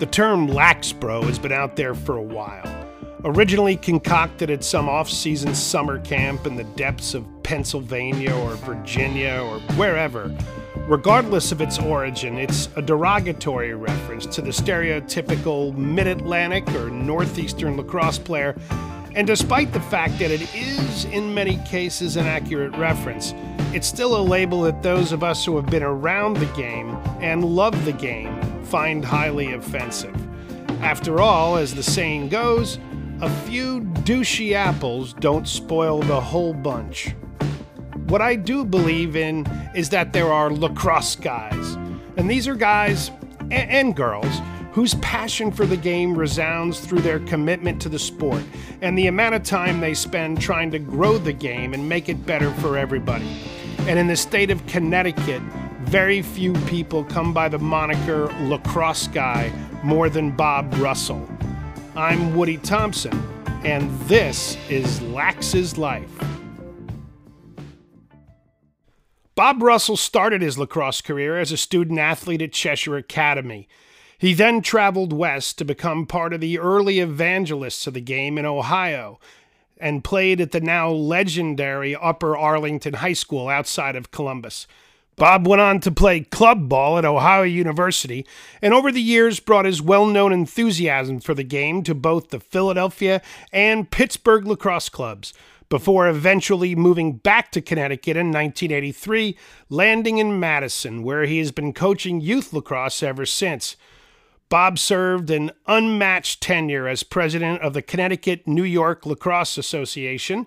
The term laxbro has been out there for a while. Originally concocted at some off season summer camp in the depths of Pennsylvania or Virginia or wherever, regardless of its origin, it's a derogatory reference to the stereotypical mid Atlantic or northeastern lacrosse player. And despite the fact that it is, in many cases, an accurate reference, it's still a label that those of us who have been around the game and love the game find highly offensive. After all, as the saying goes, a few douchey apples don't spoil the whole bunch. What I do believe in is that there are lacrosse guys, and these are guys and, and girls whose passion for the game resounds through their commitment to the sport and the amount of time they spend trying to grow the game and make it better for everybody. And in the state of Connecticut, very few people come by the moniker lacrosse guy more than Bob Russell. I'm Woody Thompson, and this is Lax's Life. Bob Russell started his lacrosse career as a student athlete at Cheshire Academy. He then traveled west to become part of the early evangelists of the game in Ohio and played at the now legendary Upper Arlington High School outside of Columbus. Bob went on to play club ball at Ohio University and over the years brought his well known enthusiasm for the game to both the Philadelphia and Pittsburgh lacrosse clubs, before eventually moving back to Connecticut in 1983, landing in Madison, where he has been coaching youth lacrosse ever since. Bob served an unmatched tenure as president of the Connecticut New York Lacrosse Association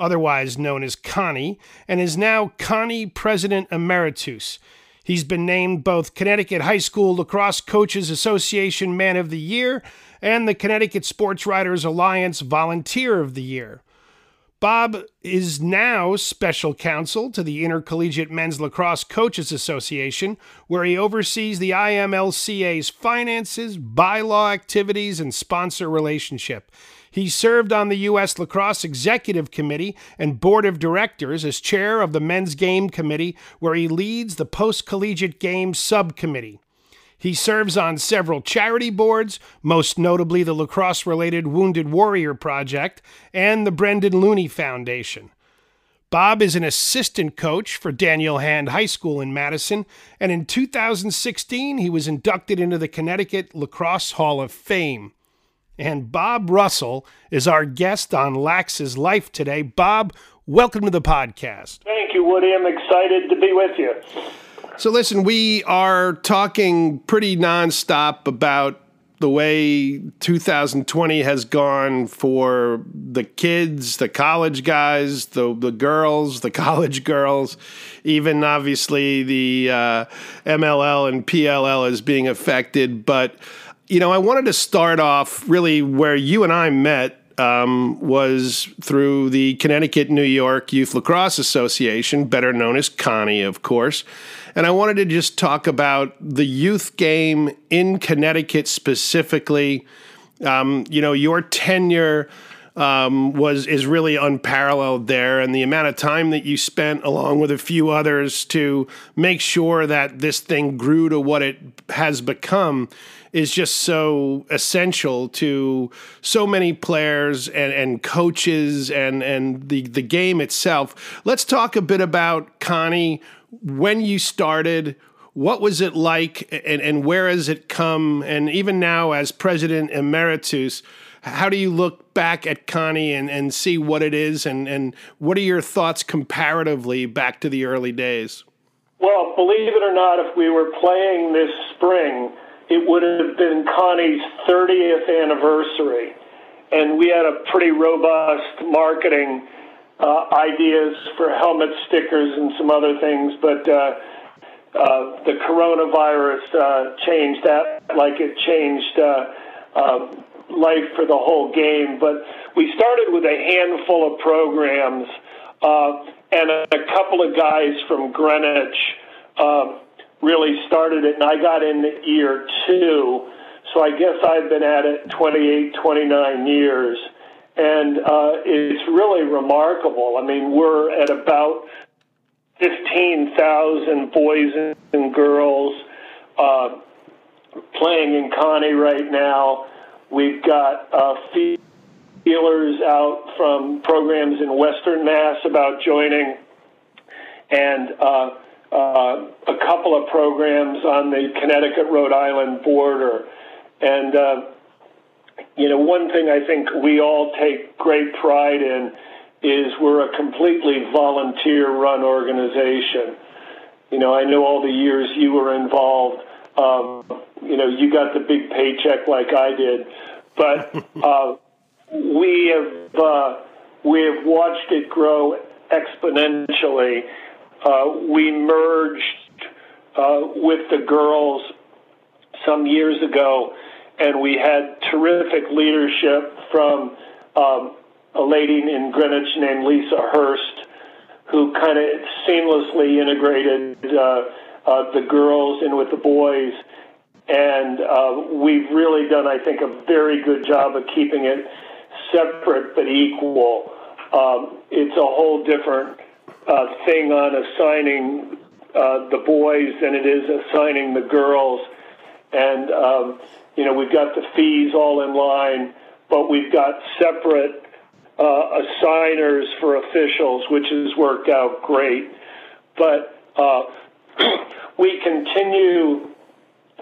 otherwise known as Connie, and is now Connie President Emeritus. He's been named both Connecticut High School Lacrosse Coaches Association Man of the Year and the Connecticut Sports Writers Alliance Volunteer of the Year. Bob is now special counsel to the Intercollegiate Men's Lacrosse Coaches Association, where he oversees the IMLCA's finances, bylaw activities, and sponsor relationship. He served on the U.S. Lacrosse Executive Committee and Board of Directors as chair of the Men's Game Committee, where he leads the Post Collegiate Games Subcommittee. He serves on several charity boards, most notably the lacrosse related Wounded Warrior Project and the Brendan Looney Foundation. Bob is an assistant coach for Daniel Hand High School in Madison, and in 2016 he was inducted into the Connecticut Lacrosse Hall of Fame. And Bob Russell is our guest on Lax's Life today. Bob, welcome to the podcast. Thank you, Woody. I'm excited to be with you. So, listen, we are talking pretty nonstop about the way 2020 has gone for the kids, the college guys, the the girls, the college girls, even obviously the uh, MLL and PLL is being affected. But you know, I wanted to start off really where you and I met um, was through the Connecticut New York Youth Lacrosse Association, better known as Connie, of course. And I wanted to just talk about the youth game in Connecticut specifically. Um, you know, your tenure um, was is really unparalleled there, and the amount of time that you spent, along with a few others, to make sure that this thing grew to what it has become is just so essential to so many players and, and coaches and, and the, the game itself. Let's talk a bit about Connie, when you started, what was it like and, and where has it come? And even now, as president emeritus, how do you look back at Connie and, and see what it is? And, and what are your thoughts comparatively back to the early days? Well, believe it or not, if we were playing this spring, it would have been Connie's 30th anniversary. And we had a pretty robust marketing uh, ideas for helmet stickers and some other things, but uh, uh, the coronavirus uh, changed that like it changed uh, uh, life for the whole game. But we started with a handful of programs uh, and a, a couple of guys from Greenwich. Uh, really started it, and I got in year two. So I guess I've been at it 28, 29 years. And uh, it's really remarkable. I mean, we're at about 15,000 boys and girls uh, playing in Connie right now. We've got uh, feelers out from programs in Western Mass about joining, and uh, uh, a couple of programs on the Connecticut Rhode Island border. And, uh, you know, one thing I think we all take great pride in is we're a completely volunteer run organization. You know, I know all the years you were involved. Um, you know, you got the big paycheck like I did, but uh, we have uh, we have watched it grow exponentially. Uh, we merged uh, with the girls some years ago, and we had terrific leadership from um, a lady in Greenwich named Lisa Hurst, who kind of seamlessly integrated uh, uh, the girls in with the boys. And uh, we've really done, I think, a very good job of keeping it separate but equal. Um, it's a whole different uh, thing on assigning uh, the boys than it is assigning the girls. And, um, you know, we've got the fees all in line, but we've got separate uh, assigners for officials, which has worked out great. But uh, we continue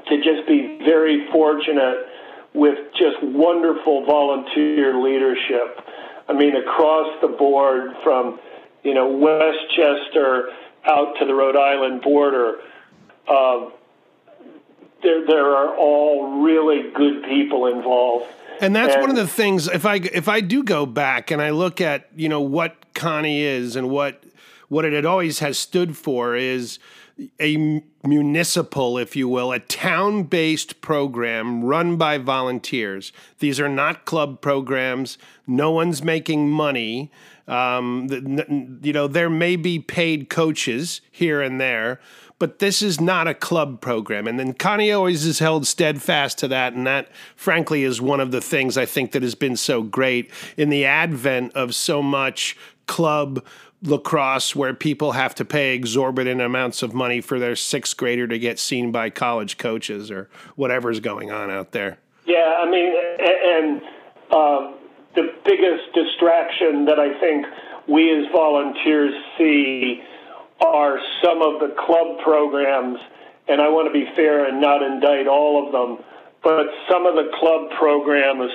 to just be very fortunate with just wonderful volunteer leadership. I mean, across the board from, you know, Westchester out to the Rhode Island border, uh, there, there are all really good people involved. And that's and, one of the things. If I if I do go back and I look at you know what Connie is and what what it always has stood for is a municipal, if you will, a town based program run by volunteers. These are not club programs. No one's making money. Um, you know, there may be paid coaches here and there, but this is not a club program. And then Connie always has held steadfast to that. And that, frankly, is one of the things I think that has been so great in the advent of so much club lacrosse where people have to pay exorbitant amounts of money for their sixth grader to get seen by college coaches or whatever's going on out there. Yeah, I mean, and uh, the biggest distraction that I think we as volunteers see are some of the club programs, and I want to be fair and not indict all of them, but some of the club programs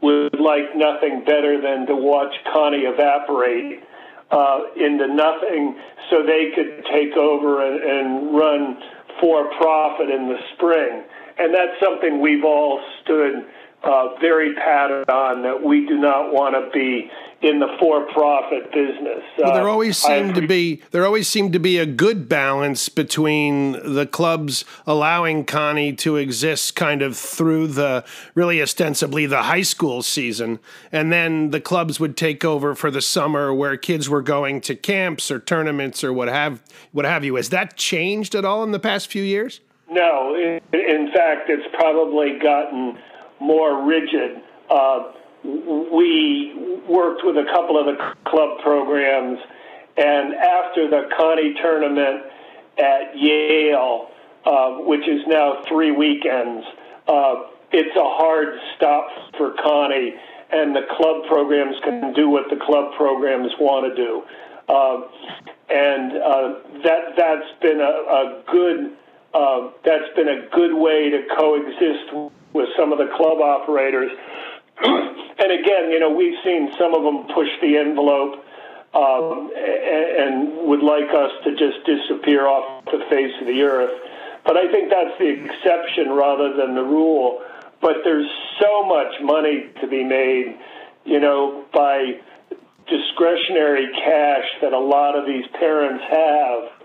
would like nothing better than to watch Connie evaporate uh, into nothing so they could take over and, and run for profit in the spring. And that's something we've all stood uh, very patted on that we do not want to be in the for-profit business. Well, there uh, always seemed to be there always seemed to be a good balance between the clubs allowing Connie to exist kind of through the really ostensibly the high school season, and then the clubs would take over for the summer where kids were going to camps or tournaments or what have what have you. Has that changed at all in the past few years? No, in fact, it's probably gotten more rigid. Uh, we worked with a couple of the club programs, and after the Connie tournament at Yale, uh, which is now three weekends, uh, it's a hard stop for Connie, and the club programs can do what the club programs want to do. Uh, and uh, that that's been a, a good uh, that's been a good way to coexist with some of the club operators. and again, you know, we've seen some of them push the envelope um, and, would like us to just disappear off the face of the earth. But I think that's the exception rather than the rule. But there's so much money to be made, you know, by discretionary cash that a lot of these parents have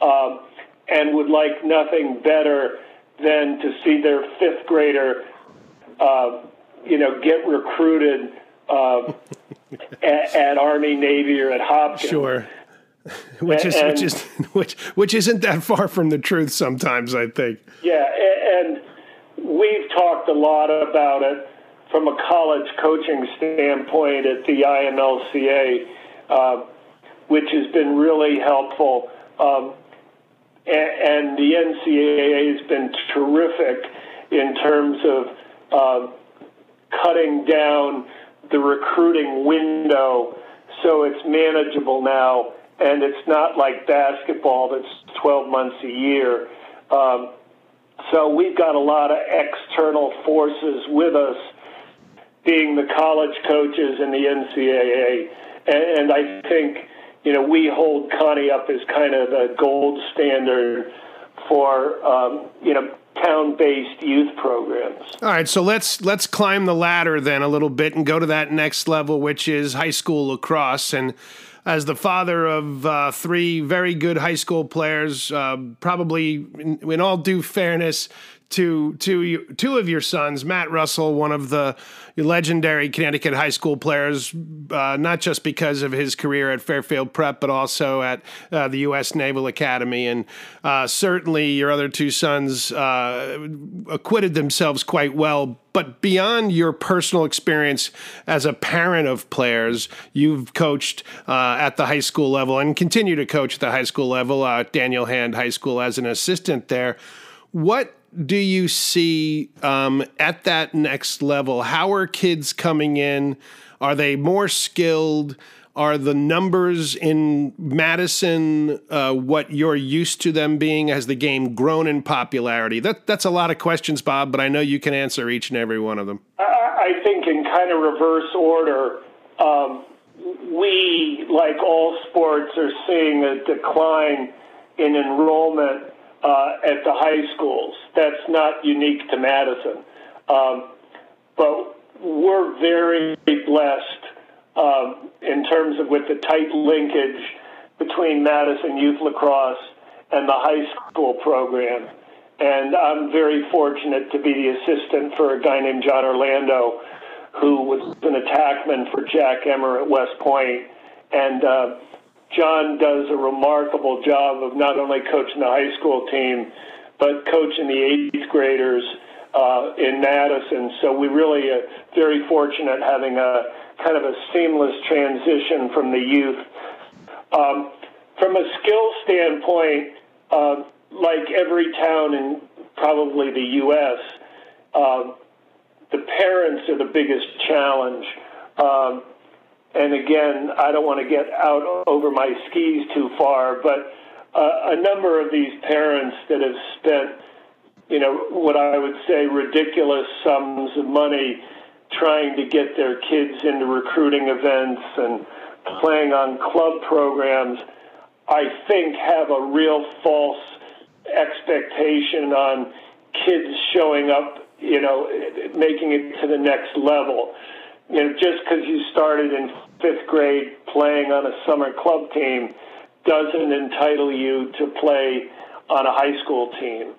um, and would like nothing better than to see their fifth grader, uh, you know, get recruited uh, at, at, Army, Navy, or at Hopkins. Sure. which is and, which is which which isn't that far from the truth sometimes I think. Yeah, and we've talked a lot about it from a college coaching standpoint at the IMLCA, uh, which has been really helpful. Um, and the NCAA has been terrific in terms of uh, cutting down the recruiting window so it's manageable now and it's not like basketball that's 12 months a year. Um, so we've got a lot of external forces with us, being the college coaches and the NCAA. And, and I think, you know, we hold Connie up as kind of the gold standard for, um, you know, town-based youth programs. All right, so let's let's climb the ladder then a little bit and go to that next level, which is high school lacrosse. And as the father of uh, three very good high school players, uh, probably in, in, all due fairness to to two of your sons, Matt Russell, one of the legendary Connecticut high school players, uh, not just because of his career at Fairfield Prep, but also at uh, the U.S. Naval Academy, and uh, certainly your other two sons uh, acquitted themselves quite well. But beyond your personal experience as a parent of players, you've coached uh, at the high school level and continue to coach at the high school level, uh, Daniel Hand High School as an assistant there. What do you see um, at that next level? How are kids coming in? Are they more skilled? Are the numbers in Madison uh, what you're used to them being? Has the game grown in popularity? That, that's a lot of questions, Bob, but I know you can answer each and every one of them. I, I think in kind of reverse order, um, we, like all sports, are seeing a decline in enrollment uh, at the high schools. That's not unique to Madison. Um, but we're very blessed um, in terms of with the tight linkage between Madison Youth Lacrosse and the high school program. And I'm very fortunate to be the assistant for a guy named John Orlando, who was an attackman for Jack Emmer at West Point. And uh, John does a remarkable job of not only coaching the high school team, but coaching the eighth graders uh, in Madison. So we really are very fortunate having a kind of a seamless transition from the youth. Um, from a skill standpoint, uh, like every town in probably the U.S., uh, the parents are the biggest challenge. Um, and again, I don't want to get out over my skis too far, but uh, a number of these parents that have spent, you know, what I would say ridiculous sums of money trying to get their kids into recruiting events and playing on club programs, I think have a real false expectation on kids showing up, you know, making it to the next level. You know, just because you started in fifth grade playing on a summer club team doesn't entitle you to play on a high school team.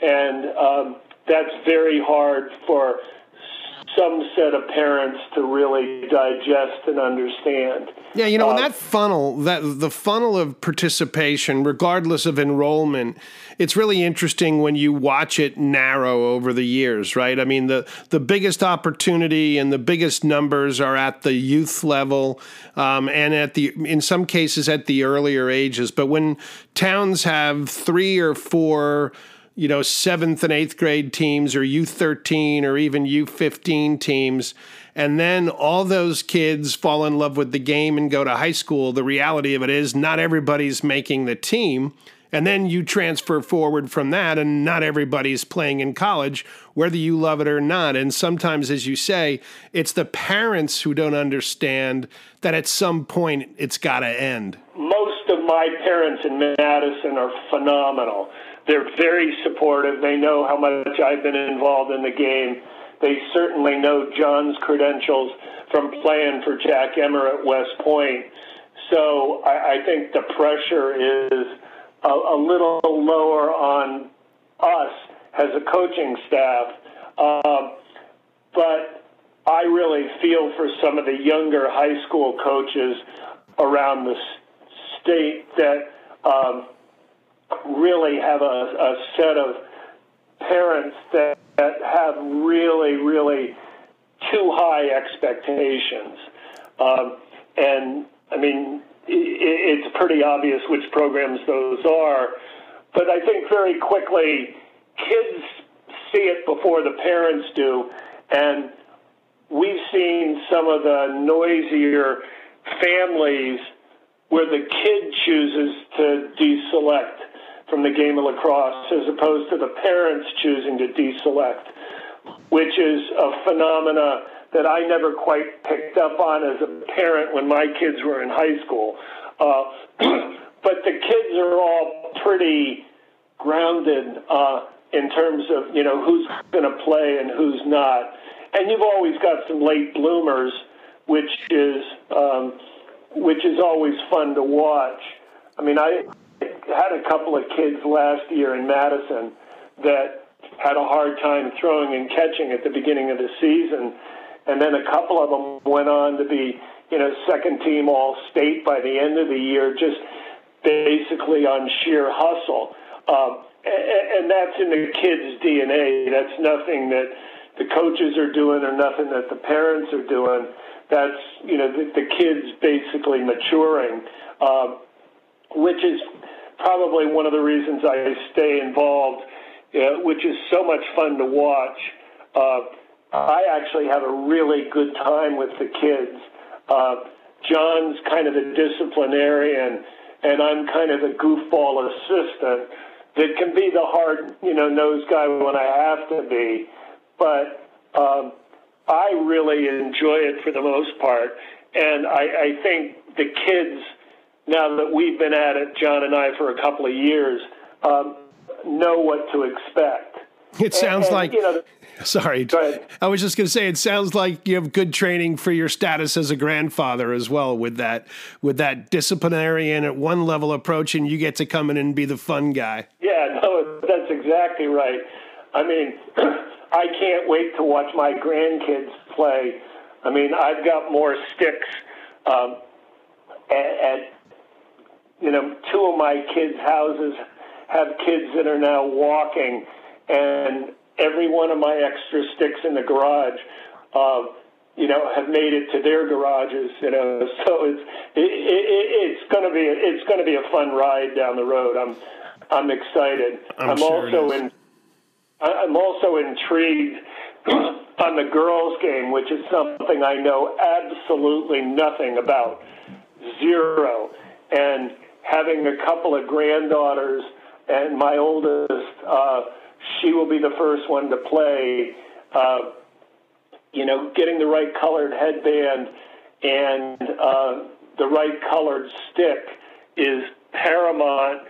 And um, that's very hard for some set of parents to really digest and understand. Yeah, you know, uh, that funnel, that the funnel of participation, regardless of enrollment, it's really interesting when you watch it narrow over the years, right? I mean, the the biggest opportunity and the biggest numbers are at the youth level, um, and at the in some cases at the earlier ages. But when towns have three or four you know, seventh and eighth grade teams or U13 or even U15 teams. And then all those kids fall in love with the game and go to high school. The reality of it is, not everybody's making the team. And then you transfer forward from that, and not everybody's playing in college, whether you love it or not. And sometimes, as you say, it's the parents who don't understand that at some point it's got to end. Most of my parents in Madison are phenomenal. They're very supportive. They know how much I've been involved in the game. They certainly know John's credentials from playing for Jack Emmer at West Point. So I, I think the pressure is a, a little lower on us as a coaching staff. Um, but I really feel for some of the younger high school coaches around the state that um, really have a, a set of parents that, that have really, really too high expectations. Um, and I mean, it, it's pretty obvious which programs those are. But I think very quickly, kids see it before the parents do, and we've seen some of the noisier families where the kid chooses to deselect from the game of lacrosse as opposed to the parents choosing to deselect, which is a phenomena that I never quite picked up on as a parent when my kids were in high school. Uh, but the kids are all pretty grounded uh, in terms of you know who's going to play and who's not, and you've always got some late bloomers, which is um, which is always fun to watch. I mean, I had a couple of kids last year in Madison that had a hard time throwing and catching at the beginning of the season, and then a couple of them went on to be, you know, second team All State by the end of the year, just basically on sheer hustle. Um, and, that's in the kids' DNA. That's nothing that the coaches are doing or nothing that the parents are doing. That's you know the, the kids basically maturing, um, which is probably one of the reasons I stay involved, uh, which is so much fun to watch. Uh, I actually have a really good time with the kids. Uh, John's kind of the disciplinarian, and I'm kind of the goofball assistant that can be the hard, you know, nose guy when I have to be. But um, I really enjoy it for the most part, and I, I think the kids, now that we've been at it, John and I, for a couple of years, um, know what to expect. It sounds and, and, like. You know, sorry, I was just going to say it sounds like you have good training for your status as a grandfather as well with that with that disciplinarian at one level approach, and you get to come in and be the fun guy. Yeah, no, that's exactly right. I mean, I can't wait to watch my grandkids play. I mean, I've got more sticks um, at, at you know two of my kids' houses have kids that are now walking and every one of my extra sticks in the garage, uh, you know, have made it to their garages. You know, so it's it, it, it's going to be it's going to be a fun ride down the road. I'm I'm excited. I'm, I'm sure also in I'm also intrigued on the girls' game, which is something I know absolutely nothing about, zero, and having a couple of granddaughters and my oldest. Uh, she will be the first one to play. Uh, you know, getting the right colored headband and uh, the right colored stick is paramount.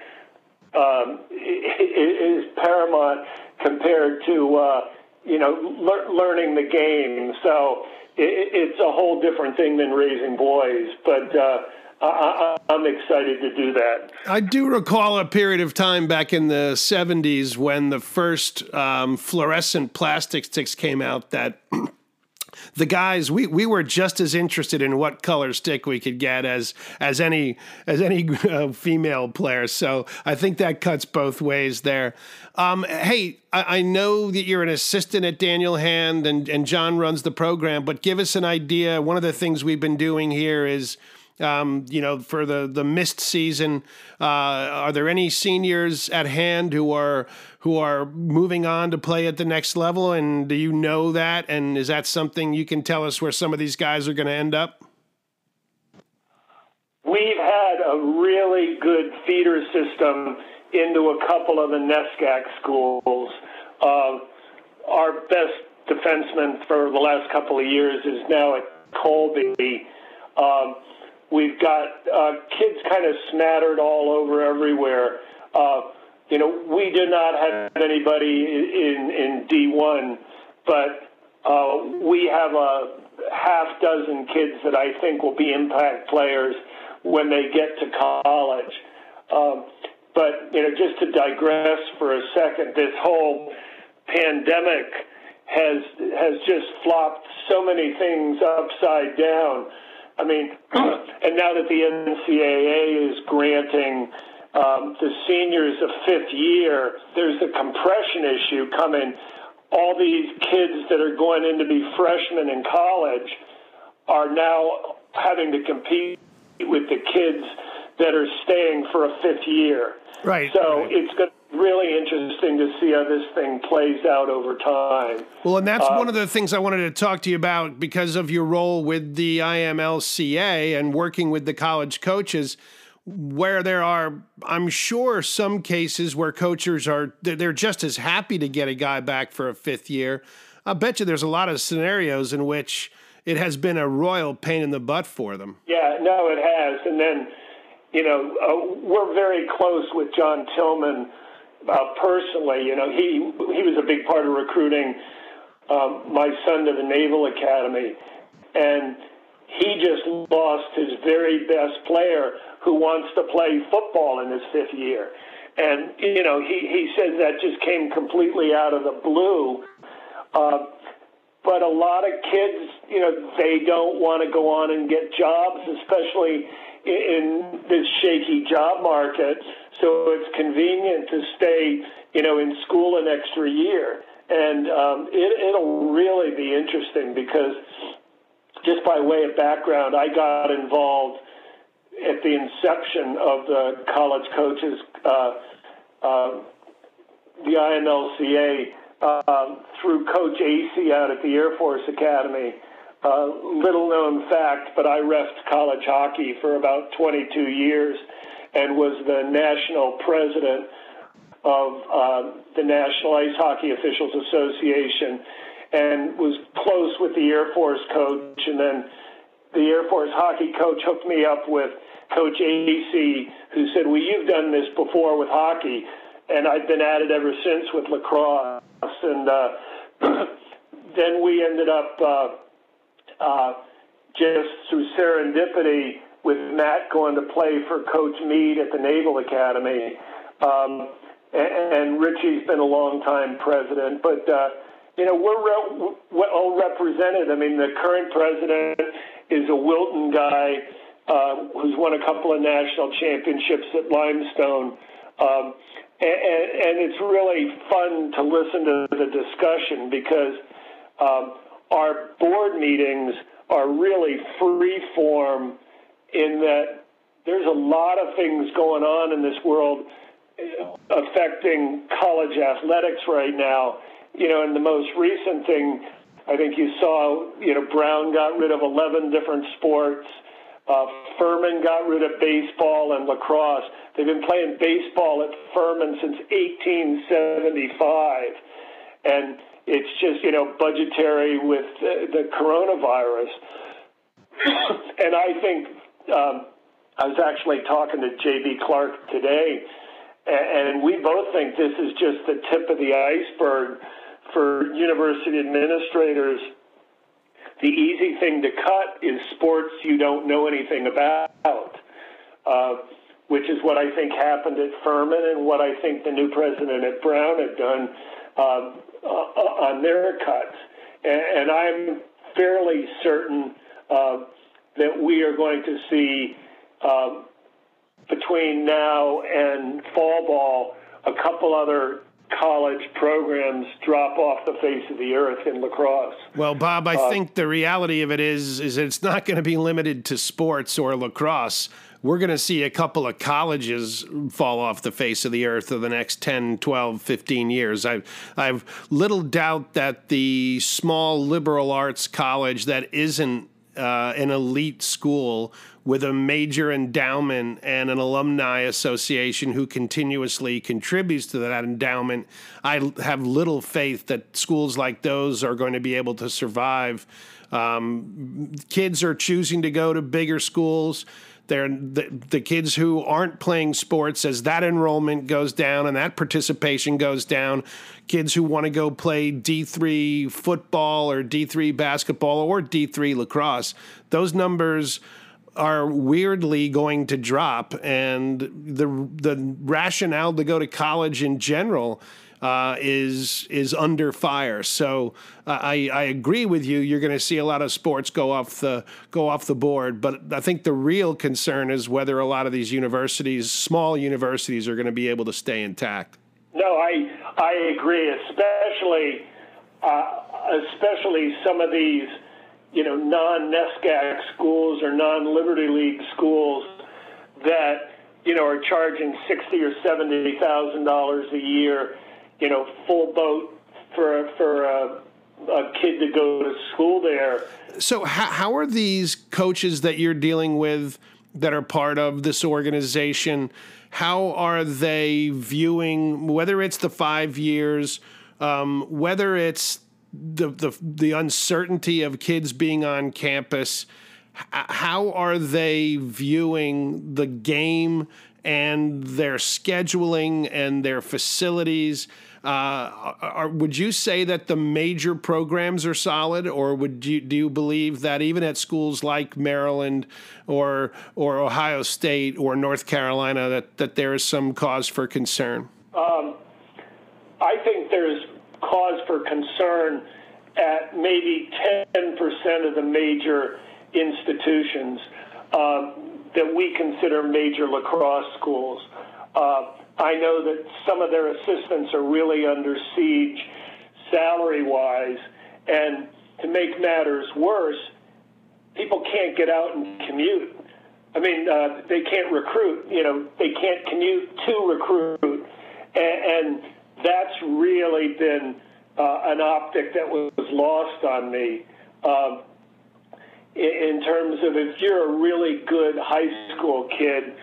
Um, is paramount compared to uh, you know le- learning the game. So it, it's a whole different thing than raising boys, but. Uh, I, am excited to do that. I do recall a period of time back in the 70s when the first um, fluorescent plastic sticks came out that the guys we, we were just as interested in what color stick we could get as as any as any uh, female player. So I think that cuts both ways there. Um, hey, I, I, know that you're an assistant at Daniel Hand and and John runs the program, but give us an idea. One of the things we've been doing here is um, you know, for the the missed season. Uh, are there any seniors at hand who are who are moving on to play at the next level? And do you know that? And is that something you can tell us where some of these guys are going to end up? We've had a really good feeder system into a couple of the NESCAC schools. Uh, our best defenseman for the last couple of years is now at Colby. Um, We've got uh, kids kind of smattered all over everywhere. Uh, you know, we did not have anybody in in D1, but uh, we have a half dozen kids that I think will be impact players when they get to college. Um, but you know, just to digress for a second, this whole pandemic has has just flopped so many things upside down. I mean, and now that the NCAA is granting um, the seniors a fifth year, there's a compression issue coming. All these kids that are going in to be freshmen in college are now having to compete with the kids that are staying for a fifth year. Right. So right. it's going to really interesting to see how this thing plays out over time. Well, and that's uh, one of the things I wanted to talk to you about because of your role with the IMLCA and working with the college coaches where there are i'm sure some cases where coaches are they're just as happy to get a guy back for a fifth year. I bet you there's a lot of scenarios in which it has been a royal pain in the butt for them. Yeah no it has. And then you know uh, we're very close with john tillman uh, personally you know he he was a big part of recruiting um, my son to the naval academy and he just lost his very best player who wants to play football in his fifth year. And, you know, he, he says that just came completely out of the blue. Uh, but a lot of kids, you know, they don't want to go on and get jobs, especially in this shaky job market. So it's convenient to stay, you know, in school an extra year. And um, it, it'll really be interesting because just by way of background, I got involved at the inception of the college coaches, uh, uh, the IMLCA, uh, through Coach Acee out at the Air Force Academy. Uh, little known fact, but I refed college hockey for about 22 years and was the national president of uh, the National Ice Hockey Officials Association and was close with the Air Force coach and then the Air Force hockey coach hooked me up with Coach Acee, who said, Well, you've done this before with hockey. And I've been at it ever since with lacrosse. And uh, then we ended up uh, uh, just through serendipity with Matt going to play for Coach Meade at the Naval Academy. Um, and, and Richie's been a long time president. But, uh, you know, we're re- well represented. I mean, the current president is a Wilton guy uh, who's won a couple of national championships at Limestone. Um, and, and it's really fun to listen to the discussion because um, our board meetings are really free form in that there's a lot of things going on in this world affecting college athletics right now. You know, and the most recent thing I think you saw, you know, Brown got rid of 11 different sports. Uh, Furman got rid of baseball and lacrosse. They've been playing baseball at Furman since 1875. And it's just, you know, budgetary with the, the coronavirus. and I think um, I was actually talking to J.B. Clark today, and we both think this is just the tip of the iceberg for university administrators, the easy thing to cut is sports you don't know anything about, uh, which is what I think happened at Furman and what I think the new president at Brown had done um, uh, on their cuts. And, and I'm fairly certain uh, that we are going to see um, between now and fall ball a couple other college programs drop off the face of the earth in lacrosse. Well, Bob, I uh, think the reality of it is is it's not going to be limited to sports or lacrosse. We're going to see a couple of colleges fall off the face of the earth in the next 10, 12, 15 years. I've, I've little doubt that the small liberal arts college that isn't uh, an elite school with a major endowment and an alumni association who continuously contributes to that endowment, I have little faith that schools like those are going to be able to survive. Um, kids are choosing to go to bigger schools. They're the, the kids who aren't playing sports as that enrollment goes down and that participation goes down. Kids who want to go play D3 football or D3 basketball or D3 lacrosse, those numbers are weirdly going to drop, and the the rationale to go to college in general uh, is is under fire. So uh, I I agree with you. You're going to see a lot of sports go off the go off the board, but I think the real concern is whether a lot of these universities, small universities, are going to be able to stay intact. No, I I agree, especially uh, especially some of these you know, non-NESCAC schools or non-Liberty League schools that, you know, are charging sixty or seventy thousand dollars a year. you know, full boat for for a, a kid to go to school there. So, how, how are these coaches that you're dealing with that are part of this organization? How are they viewing whether it's the five years, um, whether it's the, the the uncertainty of kids being on campus? How are they viewing the game and their scheduling and their facilities? Uh, are, would you say that the major programs are solid, or would you do you believe that even at schools like Maryland or or Ohio State or North Carolina that that there is some cause for concern? Um, I think there's cause for concern at maybe 10% of the major institutions um, that we consider major lacrosse schools. Uh, I know that some of their assistants are really under siege salary wise. And to make matters worse, people can't get out and commute. I mean, uh, they can't recruit, you know, they can't commute to recruit. And, and that's really been uh, an optic that was lost on me. Um, in terms of if you're a really good high school kid,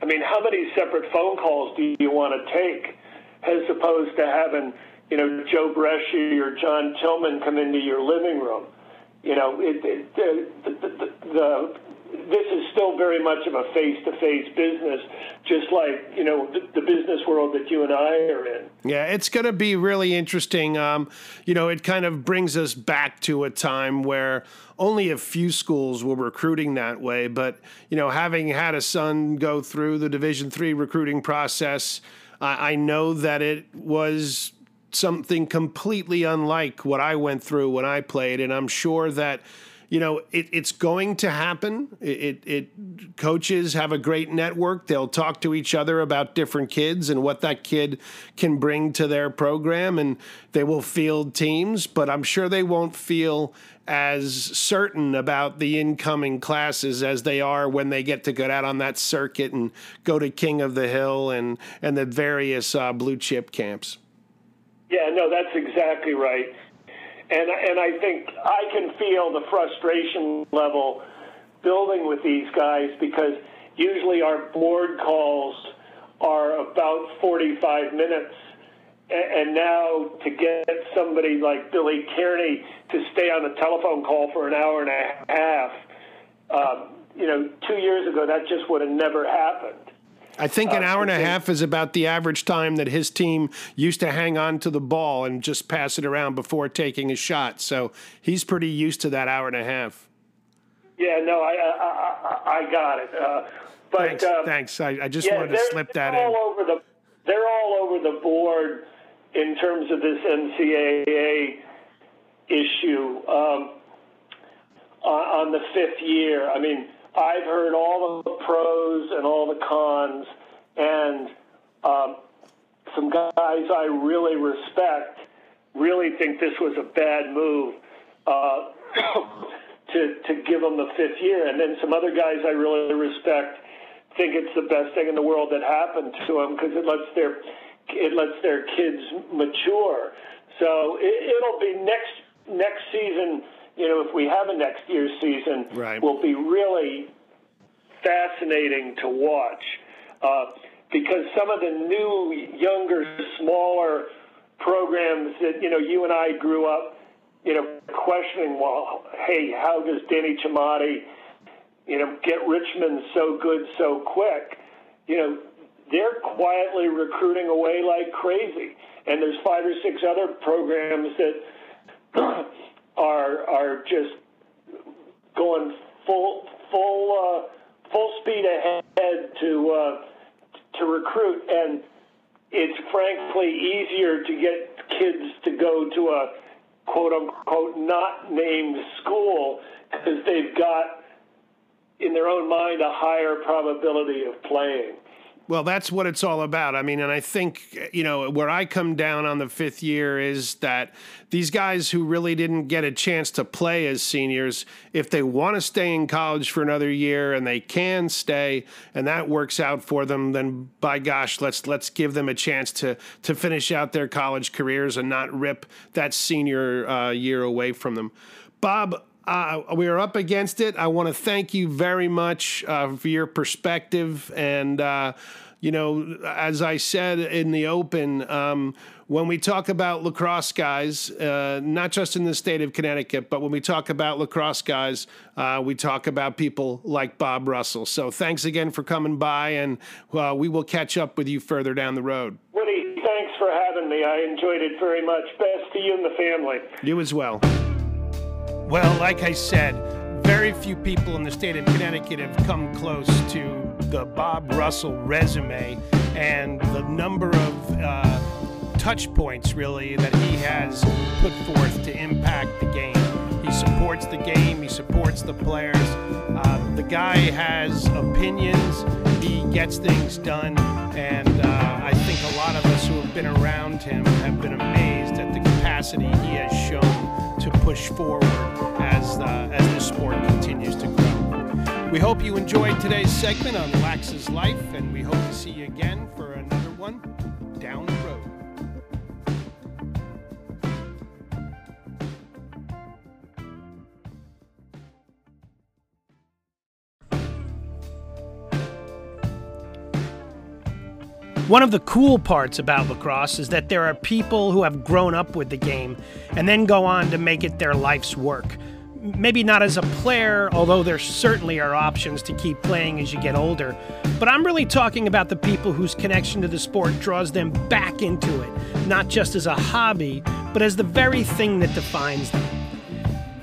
I mean, how many separate phone calls do you want to take as opposed to having, you know, Joe Breschi or John Tillman come into your living room? You know, it, it, the, the, the, the this is still very much of a face-to-face business, just like you know the, the, business world that you and I are in. Yeah, it's going to be really interesting. Um, you know, it kind of brings us back to a time where only a few schools were recruiting that way. But you know, having had a son go through the Division three recruiting process, I know that it was something completely unlike what I went through when I played, and I'm sure that you know, it, it's going to happen. It, it, it, coaches have a great network. They'll talk to each other about different kids and what that kid can bring to their program, and they will field teams. But I'm sure they won't feel as certain about the incoming classes as they are when they get to go out on that circuit and go to King of the Hill and and the various uh, blue chip camps. Yeah, no, that's exactly right and and I think I can feel the frustration level building with these guys because usually our board calls are about 45 minutes and now to get somebody like Billy Tierney to stay on a telephone call for an hour and a half, um, you know, two years ago that just would have never happened. I think an uh, hour and a half is about the average time that his team used to hang on to the ball and just pass it around before taking a shot. So he's pretty used to that hour and a half. Yeah, no, I I, I got it. Uh, but thanks, uh, thanks. I, I just yeah, wanted to slip that all in. Over the, they're all over the board in terms of this NCAA issue um, on the fifth year. I mean I've heard all the pros and all the cons, and um, some guys I really respect really think this was a bad move uh, to to give them the fifth year, and then some other guys I really respect think it's the best thing in the world that happened to them because it lets their it lets their kids mature. So it, it'll be next next season you know, if we have a next year's season, right. will be really fascinating to watch uh, because some of the new, younger, smaller programs that you know you and I grew up, you know, questioning. Well, hey, how does Danny Chemotti, you know, get Richmond so good so quick? You know, they're quietly recruiting away like crazy, and there's five or six other programs that are are just going full full uh, full speed ahead to uh, to recruit, and it's frankly easier to get kids to go to a quote unquote not named school because they've got in their own mind a higher probability of playing. Well, that's what it's all about. I mean, and I think, you know, where I come down on the fifth year is that these guys who really didn't get a chance to play as seniors, if they want to stay in college for another year and they can stay and that works out for them, then by gosh, let's let's give them a chance to to finish out their college careers and not rip that senior uh, year away from them. Bob, uh, we are up against it. I want to thank you very much uh, for your perspective. And, uh, you know, as I said in the open, um, when we talk about lacrosse guys, uh, not just in the state of Connecticut, but when we talk about lacrosse guys, uh, we talk about people like Bob Russell. So thanks again for coming by, and uh, we will catch up with you further down the road. Woody, thanks for having me. I enjoyed it very much. Best to you and the family. You as well. Well, like I said, very few people in the state of Connecticut have come close to the Bob Russell resume and the number of uh, touch points, really, that he has put forth to impact the game. He supports the game, he supports the players. Uh, the guy has opinions, he gets things done, and uh, I think a lot of us who have been around him have been amazed at the capacity he has shown to push forward as, uh, as the sport continues to grow. We hope you enjoyed today's segment on Lax's life, and we hope to see you again for another one down the road. One of the cool parts about lacrosse is that there are people who have grown up with the game and then go on to make it their life's work. Maybe not as a player, although there certainly are options to keep playing as you get older. But I'm really talking about the people whose connection to the sport draws them back into it, not just as a hobby, but as the very thing that defines them.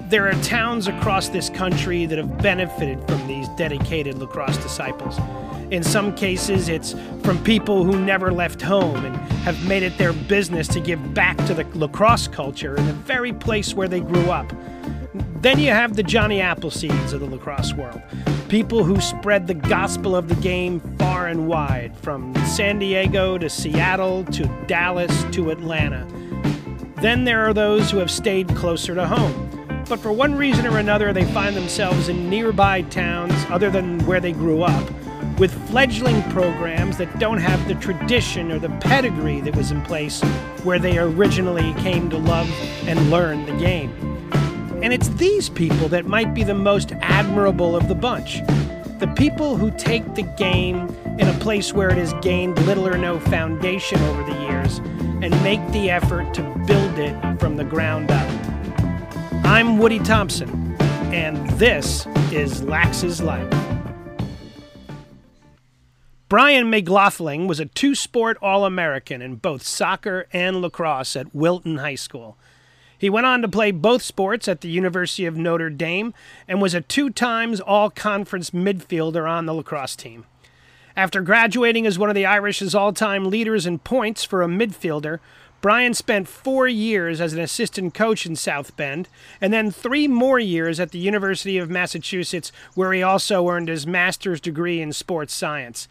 There are towns across this country that have benefited from these dedicated lacrosse disciples. In some cases, it's from people who never left home and have made it their business to give back to the lacrosse culture in the very place where they grew up. Then you have the Johnny Appleseeds of the lacrosse world. People who spread the gospel of the game far and wide, from San Diego to Seattle to Dallas to Atlanta. Then there are those who have stayed closer to home but for one reason or another, they find themselves in nearby towns other than where they grew up, with fledgling programs that don't have the tradition or the pedigree that was in place where they originally came to love and learn the game. And it's these people that might be the most admirable of the bunch. The people who take the game in a place where it has gained little or no foundation over the years and make the effort to build it from the ground up. I'm Woody Thompson, and this is Lax's Life. Brian McLaughlin was a two sport All American in both soccer and lacrosse at Wilton High School. He went on to play both sports at the University of Notre Dame and was a two times All Conference midfielder on the lacrosse team. After graduating as one of the Irish's all time leaders in points for a midfielder, Brian spent four years as an assistant coach in South Bend, and then three more years at the University of Massachusetts, where he also earned his master's degree in sports science.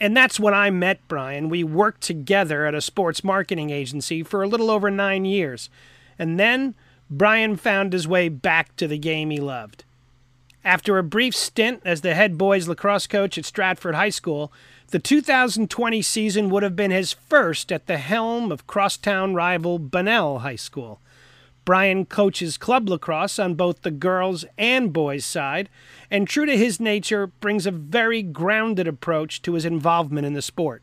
And that's when I met Brian. We worked together at a sports marketing agency for a little over nine years. And then Brian found his way back to the game he loved. After a brief stint as the head boys lacrosse coach at Stratford High School, the 2020 season would have been his first at the helm of crosstown rival Bunnell High School. Brian coaches club lacrosse on both the girls and boys side, and true to his nature, brings a very grounded approach to his involvement in the sport.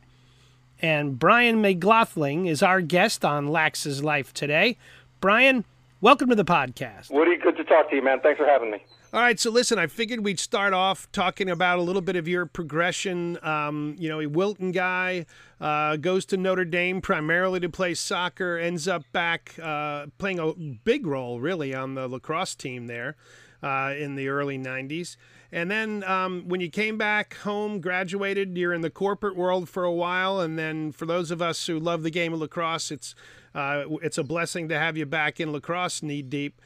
And Brian McLaughlin is our guest on Lax's Life today. Brian, welcome to the podcast. Woody, good to talk to you, man. Thanks for having me. All right, so listen, I figured we'd start off talking about a little bit of your progression. Um, you know, a Wilton guy uh, goes to Notre Dame primarily to play soccer, ends up back uh, playing a big role, really, on the lacrosse team there uh, in the early 90s. And then um, when you came back home, graduated, you're in the corporate world for a while. And then for those of us who love the game of lacrosse, it's, uh, it's a blessing to have you back in lacrosse knee deep.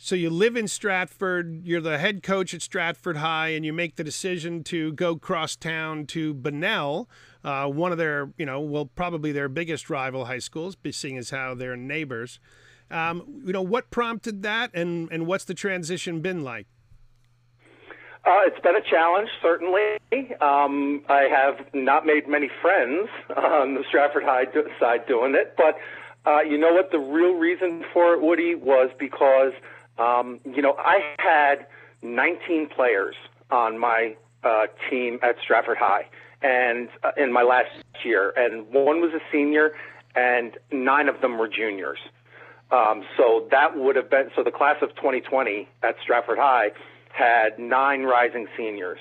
So you live in Stratford, you're the head coach at Stratford High, and you make the decision to go cross town to Bunnell, uh, one of their, you know, well, probably their biggest rival high schools, seeing as how they're neighbors. Um, you know, what prompted that, and and what's the transition been like? Uh, it's been a challenge, certainly. Um, I have not made many friends on the Stratford High side doing it, but uh, you know what? The real reason for it, Woody, was because um, you know I had 19 players on my uh, team at Stratford High, and uh, in my last year, and one was a senior, and nine of them were juniors. Um, so that would have been so the class of 2020 at Stratford High had nine rising seniors.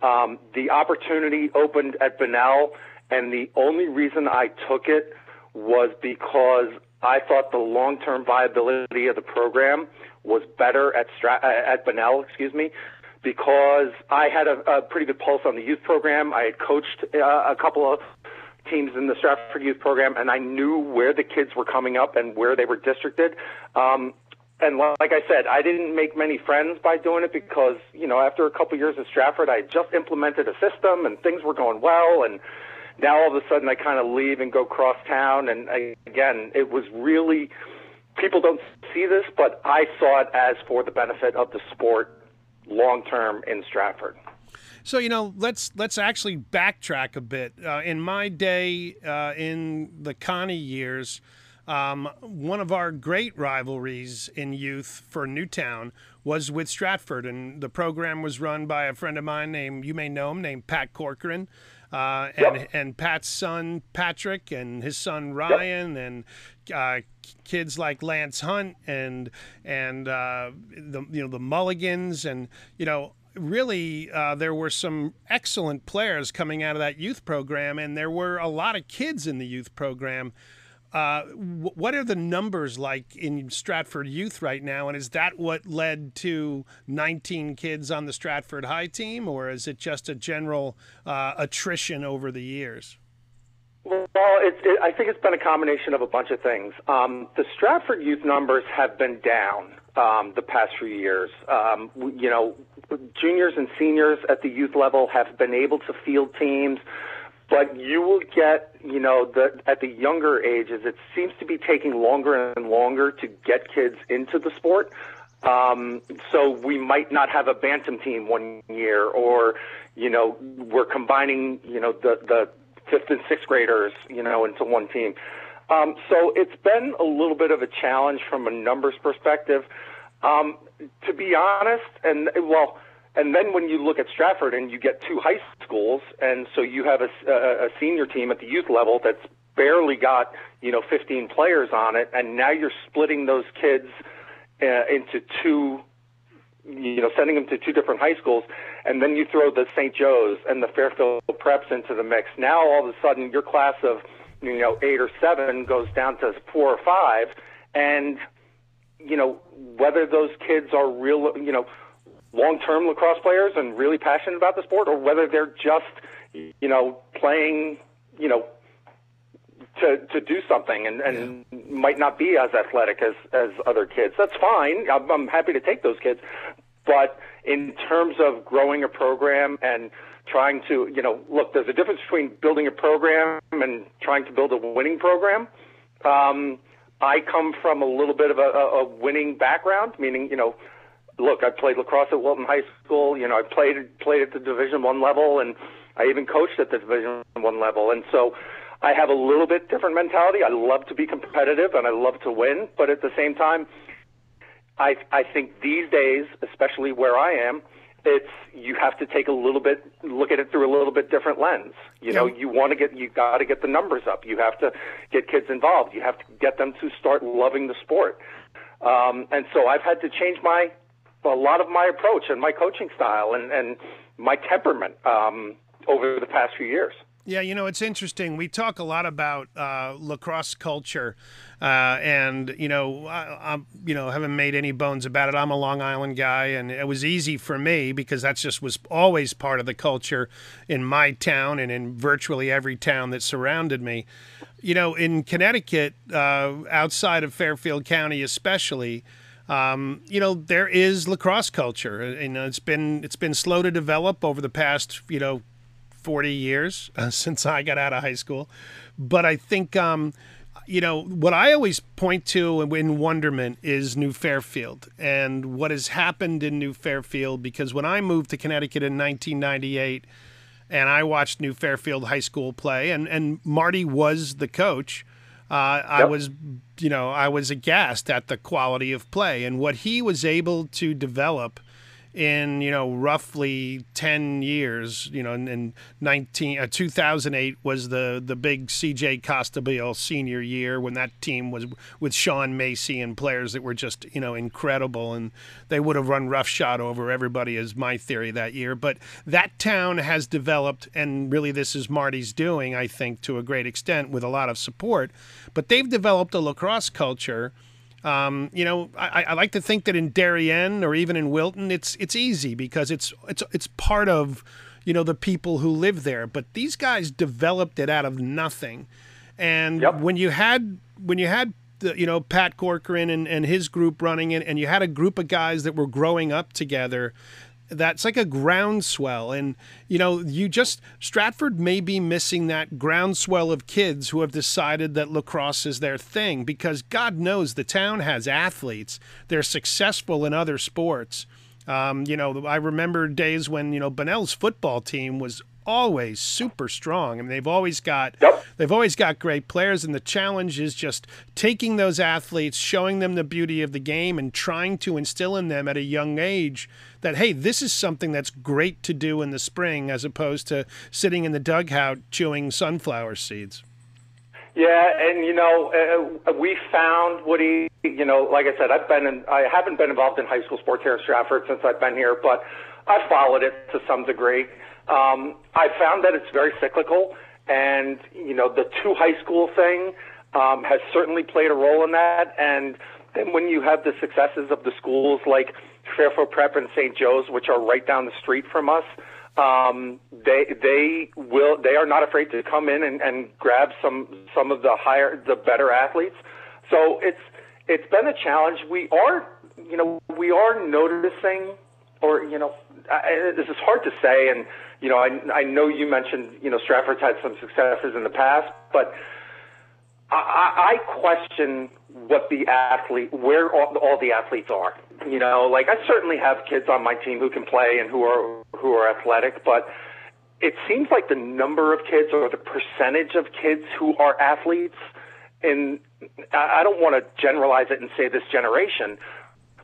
Um, the opportunity opened at Bunnell, and the only reason I took it was because I thought the long-term viability of the program was better at Stra- at Bunnell, excuse me, because I had a, a pretty good pulse on the youth program. I had coached uh, a couple of teams in the Stratford Youth Program, and I knew where the kids were coming up and where they were districted. Um, and like I said, I didn't make many friends by doing it because, you know, after a couple years at Stratford, I had just implemented a system and things were going well. And now all of a sudden I kind of leave and go cross town. And I, again, it was really, people don't see this, but I saw it as for the benefit of the sport long term in Stratford. So you know, let's let's actually backtrack a bit. Uh, in my day, uh, in the Connie years, um, one of our great rivalries in youth for Newtown was with Stratford, and the program was run by a friend of mine named you may know him named Pat Corcoran. Uh, and yep. and Pat's son Patrick and his son Ryan yep. and uh, kids like Lance Hunt and and uh, the you know the Mulligans and you know really uh, there were some excellent players coming out of that youth program, and there were a lot of kids in the youth program. Uh, what are the numbers like in Stratford youth right now? And is that what led to 19 kids on the Stratford High team, or is it just a general uh, attrition over the years? Well, it, I think it's been a combination of a bunch of things. Um, the Stratford youth numbers have been down um, the past few years. Um, you know, juniors and seniors at the youth level have been able to field teams, but you will get, you know, the, at the younger ages, it seems to be taking longer and longer to get kids into the sport. Um, so we might not have a bantam team one year, or you know, we're combining, you know, the the fifth and sixth graders, you know, into one team. Um, so it's been a little bit of a challenge from a numbers perspective. Um, to be honest, and well, and then when you look at Stratford and you get two high schools, and so you have a, a, a senior team at the youth level that's barely got you know 15 players on it, and now you're splitting those kids uh, into two you know, sending them to two different high schools, and then you throw the St. Joe's and the Fairfield Preps into the mix. Now all of a sudden your class of, you know, eight or seven goes down to four or five, and you know, whether those kids are real, you know, long-term lacrosse players and really passionate about the sport, or whether they're just, you know, playing, you know, to to do something and and yeah. might not be as athletic as as other kids. That's fine. I'm, I'm happy to take those kids, but in terms of growing a program and trying to, you know, look, there's a difference between building a program and trying to build a winning program. Um, I come from a little bit of a, a winning background, meaning, you know, look, I played lacrosse at Wilton High School. You know, I played played at the Division One level, and I even coached at the Division One level. And so, I have a little bit different mentality. I love to be competitive and I love to win, but at the same time, I I think these days, especially where I am, it's you have to take a little bit look at it through a little bit different lens. You know, you want to get you got to get the numbers up. You have to get kids involved. You have to get them to start loving the sport. Um, and so I've had to change my a lot of my approach and my coaching style and and my temperament um, over the past few years. Yeah, you know, it's interesting. We talk a lot about uh, lacrosse culture, uh, and you know, I, am you know haven't made any bones about it. I'm a Long Island guy, and it was easy for me because that just was always part of the culture in my town and in virtually every town that surrounded me. You know, in Connecticut, uh, outside of Fairfield County, especially. Um, you know there is lacrosse culture, and it's been it's been slow to develop over the past you know 40 years uh, since I got out of high school. But I think, um, you know, what I always point to in wonderment is New Fairfield and what has happened in New Fairfield because when I moved to Connecticut in 1998 and I watched New Fairfield High School play, and, and Marty was the coach. Uh, I was, you know, I was aghast at the quality of play and what he was able to develop in you know roughly 10 years you know in, 19 uh, 2008 was the the big CJ Costabile senior year when that team was with Sean Macy and players that were just you know incredible. And they would have run roughshod over everybody is my theory that year. But that town has developed and really this is Marty's doing I think to a great extent with a lot of support. But they've developed a lacrosse culture um, you know, I, I, like to think that in Darien or even in Wilton, it's it's easy because it's it's it's part of you know the people who live there. But these guys developed it out of nothing, and yep. when you had when you had the, you know Pat Corcoran and, and his group running it, and you had a group of guys that were growing up together that's like a groundswell. And you know you just stratford may be missing that groundswell of kids who have decided that lacrosse is their thing because god knows the town has athletes. They're successful in other sports. Um, you know i remember days when you know Bunnell's football team was always super strong. I mean, they've always got yep. they've always got great players, and the challenge is just taking those athletes, showing them the beauty of the game, and trying to instill in them at a young age that hey, this is something that's great to do in the spring, as opposed to sitting in the dugout chewing sunflower seeds. Yeah, and you know, uh, we found Woody. You know, like I said, I've been in, I haven't been involved in high school sports here in Stratford since I've been here, but I followed it to some degree. Um, I found that it's very cyclical, and you know the two high school thing um, has certainly played a role in that. And then when you have the successes of the schools like Fairfield Prep and St. Joe's, which are right down the street from us, um, they they will they are not afraid to come in and, and grab some some of the higher the better athletes. So it's it's been a challenge. We are you know we are noticing, or you know I, this is hard to say and you know, I, I know you mentioned, you know, Stratford's had some successes in the past, but I, I question what the athlete, where all, all the athletes are. You know, like I certainly have kids on my team who can play and who are who are athletic, but it seems like the number of kids or the percentage of kids who are athletes, and I don't want to generalize it and say this generation,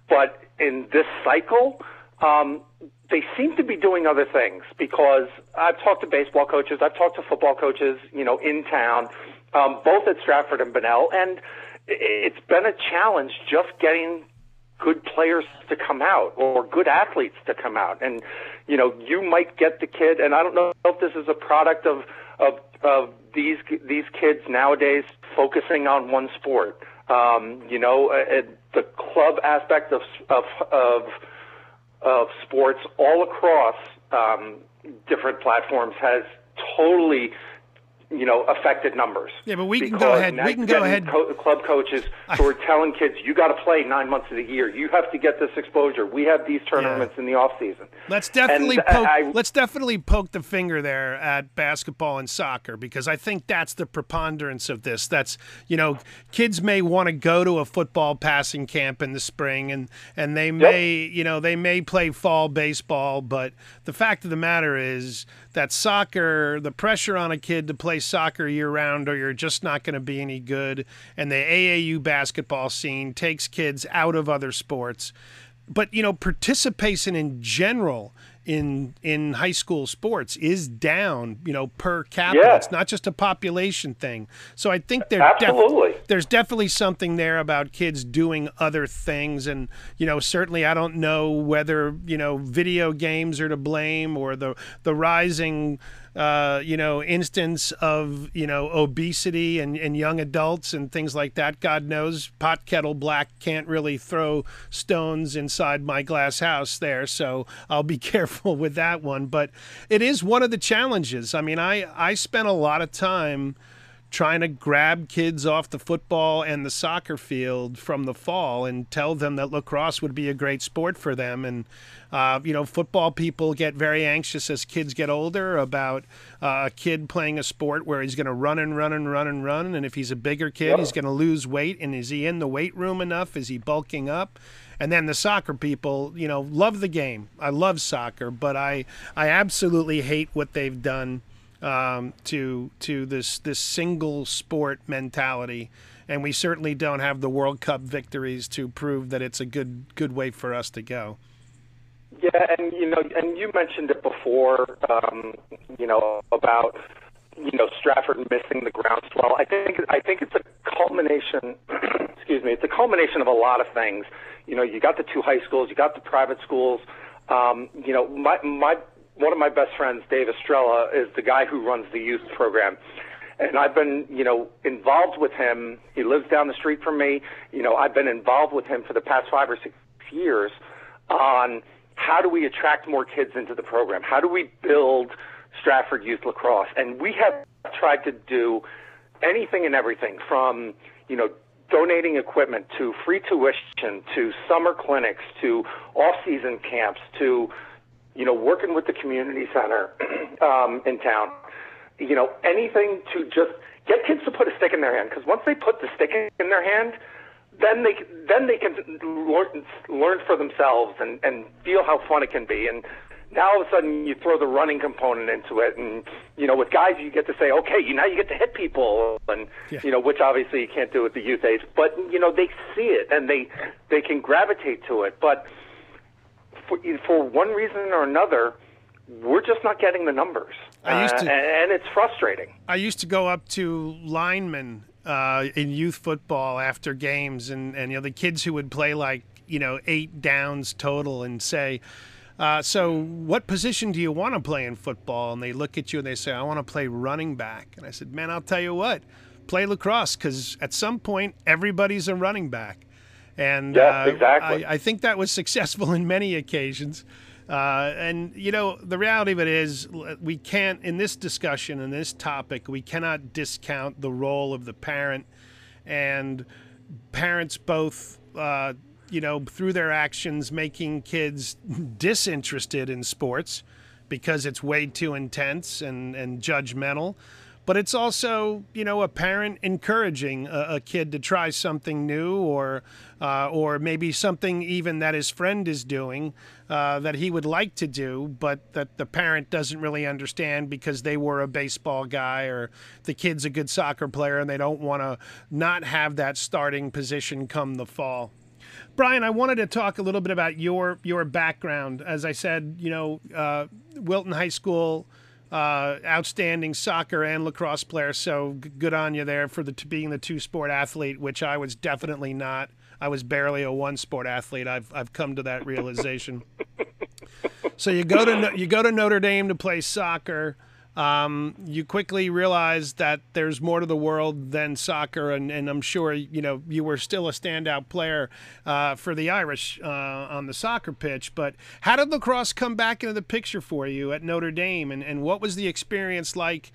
but in this cycle, um, they seem to be doing other things because I've talked to baseball coaches, I've talked to football coaches, you know, in town, um, both at Stratford and Bunnell, and it's been a challenge just getting good players to come out or good athletes to come out. And, you know, you might get the kid, and I don't know if this is a product of, of, of these, these kids nowadays focusing on one sport. Um, you know, uh, the club aspect of, of, of, of sports all across um, different platforms has totally you know, affected numbers. Yeah, but we can go ahead. We can go ahead. Co- club coaches who are telling kids, "You got to play nine months of the year. You have to get this exposure. We have these tournaments yeah. in the off season." Let's definitely and poke. I, let's definitely poke the finger there at basketball and soccer because I think that's the preponderance of this. That's you know, kids may want to go to a football passing camp in the spring, and and they may yep. you know they may play fall baseball, but the fact of the matter is that soccer, the pressure on a kid to play soccer year round or you're just not going to be any good. And the AAU basketball scene takes kids out of other sports. But, you know, participation in general in in high school sports is down, you know, per capita. Yeah. It's not just a population thing. So I think there def- there's definitely something there about kids doing other things and you know, certainly I don't know whether, you know, video games are to blame or the the rising uh, you know, instance of, you know, obesity and, and young adults and things like that. God knows pot kettle black can't really throw stones inside my glass house there. So I'll be careful with that one. But it is one of the challenges. I mean, I, I spent a lot of time trying to grab kids off the football and the soccer field from the fall and tell them that lacrosse would be a great sport for them. And, uh, you know, football people get very anxious as kids get older about uh, a kid playing a sport where he's going to run and run and run and run. And if he's a bigger kid, yep. he's going to lose weight. And is he in the weight room enough? Is he bulking up? And then the soccer people, you know, love the game. I love soccer, but I, I absolutely hate what they've done um, to to this this single sport mentality, and we certainly don't have the World Cup victories to prove that it's a good good way for us to go. Yeah, and you know, and you mentioned it before, um, you know, about you know Stratford missing the groundswell. I think I think it's a culmination. excuse me, it's a culmination of a lot of things. You know, you got the two high schools, you got the private schools. Um, you know, my my one of my best friends, Dave Estrella, is the guy who runs the youth program. And I've been, you know, involved with him. He lives down the street from me. You know, I've been involved with him for the past five or six years on how do we attract more kids into the program? How do we build Stratford Youth Lacrosse? And we have tried to do anything and everything from, you know, donating equipment to free tuition to summer clinics to off-season camps to you know, working with the community center um, in town, you know, anything to just get kids to put a stick in their hand. Because once they put the stick in their hand, then they then they can learn, learn for themselves and and feel how fun it can be. And now all of a sudden you throw the running component into it, and you know, with guys you get to say, okay, you now you get to hit people, and yeah. you know, which obviously you can't do with the youth age. but you know, they see it and they they can gravitate to it, but for, for one reason or another, we're just not getting the numbers. I used to, uh, and, it's frustrating. I used to go up to linemen uh, in youth football after games, and, and you know the kids who would play like you know eight downs total, and say, uh, "So, what position do you want to play in football?" And they look at you and they say, "I want to play running back." And I said, "Man, I'll tell you what, play lacrosse because at some point everybody's a running back." And yes, uh, exactly. I, I, think that was successful in many occasions. Uh, and, you know, the reality of it is, we can't, in this discussion, in this topic, we cannot discount the role of the parent. And parents both, uh, you know, through their actions, making kids disinterested in sports because it's way too intense and, and judgmental but it's also you know a parent encouraging a, a kid to try something new or uh, or maybe something even that his friend is doing uh, that he would like to do but that the parent doesn't really understand because they were a baseball guy or the kid's a good soccer player and they don't want to not have that starting position come the fall Brian, I wanted to talk a little bit about your your background. As I said, you know, uh, Wilton High School uh, outstanding soccer and lacrosse player. So good on you there for the being the two sport athlete, which I was definitely not. I was barely a one sport athlete. I've I've come to that realization. so you go to you go to Notre Dame to play soccer um, you quickly realize that there's more to the world than soccer, and, and I'm sure you know you were still a standout player uh, for the Irish uh, on the soccer pitch. But how did lacrosse come back into the picture for you at Notre Dame, and, and what was the experience like